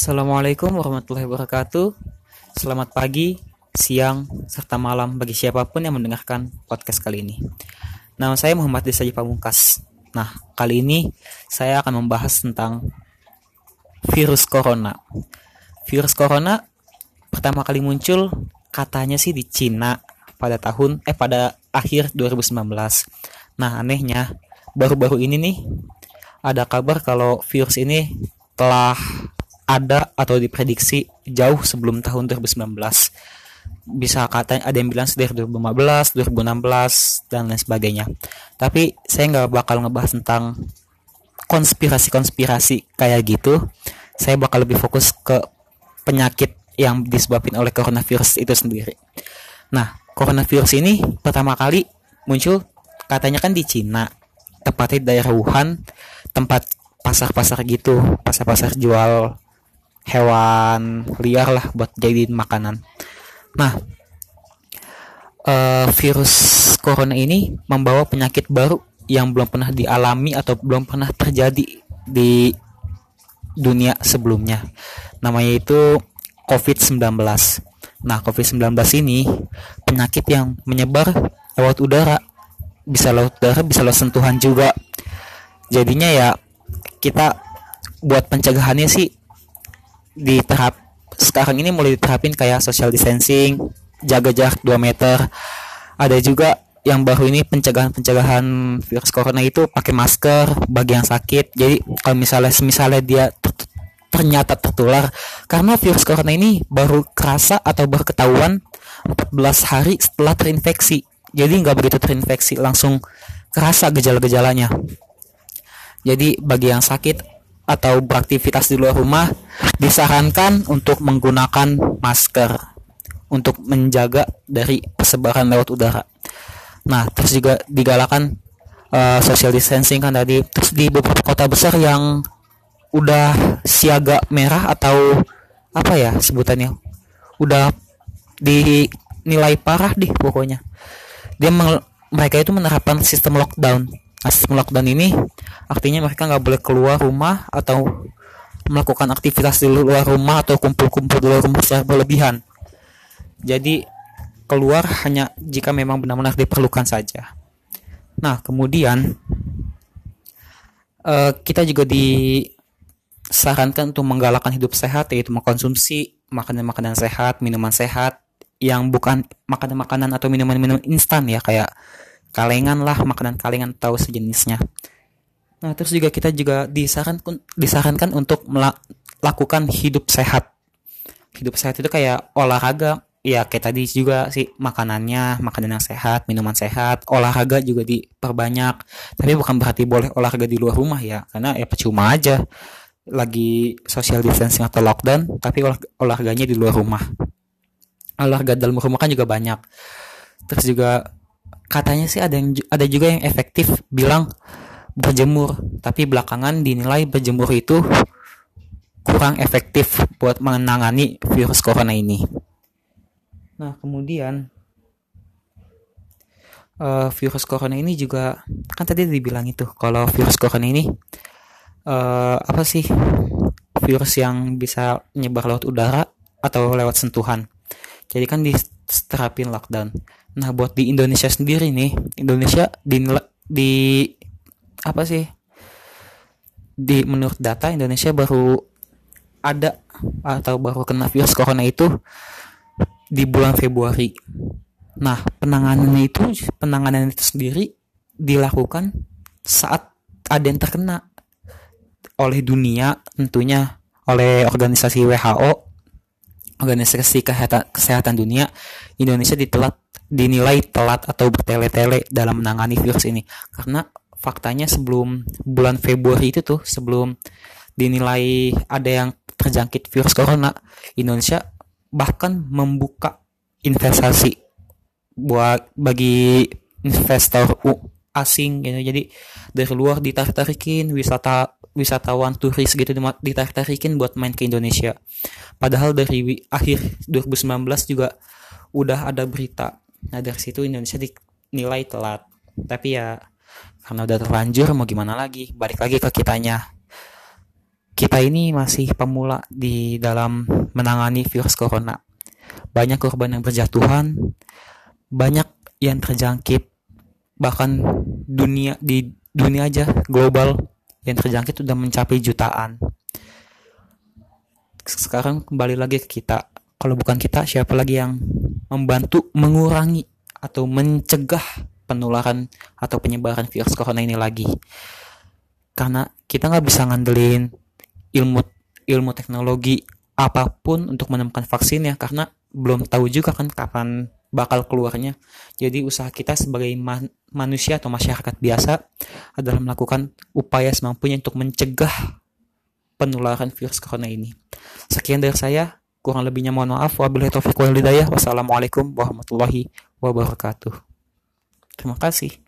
Assalamualaikum warahmatullahi wabarakatuh. Selamat pagi, siang, serta malam bagi siapa pun yang mendengarkan podcast kali ini. Nama saya Muhammad Desa Pamungkas. Nah, kali ini saya akan membahas tentang virus corona. Virus corona pertama kali muncul katanya sih di Cina pada tahun eh pada akhir 2019. Nah, anehnya baru-baru ini nih ada kabar kalau virus ini telah ada atau diprediksi jauh sebelum tahun 2019 bisa katanya ada yang bilang dari 2015, 2016 dan lain sebagainya. Tapi saya nggak bakal ngebahas tentang konspirasi-konspirasi kayak gitu. Saya bakal lebih fokus ke penyakit yang disebabkan oleh coronavirus itu sendiri. Nah, coronavirus ini pertama kali muncul katanya kan di Cina, tepatnya di daerah Wuhan, tempat pasar-pasar gitu, pasar-pasar jual hewan liar lah buat jadi makanan. Nah, uh, virus corona ini membawa penyakit baru yang belum pernah dialami atau belum pernah terjadi di dunia sebelumnya. Namanya itu COVID-19. Nah, COVID-19 ini penyakit yang menyebar lewat udara. Bisa lewat udara, bisa lewat sentuhan juga. Jadinya ya kita buat pencegahannya sih diterap sekarang ini mulai diterapin kayak social distancing, jaga jarak 2 meter. Ada juga yang baru ini pencegahan-pencegahan virus corona itu pakai masker bagi yang sakit. Jadi kalau misalnya misalnya dia ternyata tertular karena virus corona ini baru kerasa atau baru ketahuan 14 hari setelah terinfeksi. Jadi nggak begitu terinfeksi langsung kerasa gejala-gejalanya. Jadi bagi yang sakit atau beraktivitas di luar rumah disarankan untuk menggunakan masker untuk menjaga dari persebaran lewat udara. Nah, terus juga digalakan uh, social distancing kan tadi. Terus di beberapa kota besar yang udah siaga merah atau apa ya sebutannya, udah dinilai parah deh pokoknya. Dia mereka itu menerapkan sistem lockdown sistem lockdown ini artinya mereka nggak boleh keluar rumah atau melakukan aktivitas di luar rumah atau kumpul-kumpul di luar rumah secara berlebihan. Jadi keluar hanya jika memang benar-benar diperlukan saja. Nah, kemudian uh, kita juga disarankan untuk menggalakkan hidup sehat yaitu mengkonsumsi makanan-makanan sehat, minuman sehat yang bukan makanan-makanan atau minuman-minuman instan ya kayak kalengan lah makanan kalengan atau sejenisnya nah terus juga kita juga disarankan disarankan untuk melakukan hidup sehat. Hidup sehat itu kayak olahraga. Ya kayak tadi juga sih makanannya makanan yang sehat minuman sehat olahraga juga diperbanyak. Tapi bukan berarti boleh olahraga di luar rumah ya karena ya percuma aja. Lagi social distancing atau lockdown tapi olah, olahraganya di luar rumah. Olahraga dalam rumah kan juga banyak. Terus juga katanya sih ada yang ada juga yang efektif bilang berjemur tapi belakangan dinilai berjemur itu kurang efektif buat menangani virus corona ini. Nah kemudian uh, virus corona ini juga kan tadi dibilang itu kalau virus corona ini uh, apa sih virus yang bisa menyebar lewat udara atau lewat sentuhan. Jadi kan di terapin lockdown. Nah, buat di Indonesia sendiri nih, Indonesia di di apa sih? Di menurut data Indonesia baru ada atau baru kena virus corona itu di bulan Februari. Nah, penanganannya itu penanganan itu sendiri dilakukan saat ada yang terkena oleh dunia tentunya oleh organisasi WHO organisasi kesehatan, kesehatan dunia Indonesia ditelat dinilai telat atau bertele-tele dalam menangani virus ini karena faktanya sebelum bulan Februari itu tuh sebelum dinilai ada yang terjangkit virus corona Indonesia bahkan membuka investasi buat bagi investor asing gitu. Jadi dari luar ditarik-tarikin wisata wisatawan turis gitu ditarik-tarikin buat main ke Indonesia. Padahal dari akhir 2019 juga udah ada berita. Nah dari situ Indonesia dinilai telat. Tapi ya karena udah terlanjur mau gimana lagi, balik lagi ke kitanya. kita ini masih pemula di dalam menangani virus corona. Banyak korban yang berjatuhan, banyak yang terjangkit, bahkan dunia di dunia aja global yang terjangkit sudah mencapai jutaan. Sekarang kembali lagi ke kita. Kalau bukan kita, siapa lagi yang membantu mengurangi atau mencegah penularan atau penyebaran virus corona ini lagi? Karena kita nggak bisa ngandelin ilmu ilmu teknologi apa pun untuk menemukan vaksin ya karena belum tahu juga kan kapan bakal keluarnya. Jadi usaha kita sebagai man manusia atau masyarakat biasa adalah melakukan upaya semampunya untuk mencegah penularan virus corona ini. Sekian dari saya, kurang lebihnya mohon maaf. Wabillahi taufiq wal hidayah. Wassalamualaikum warahmatullahi wabarakatuh. Terima kasih.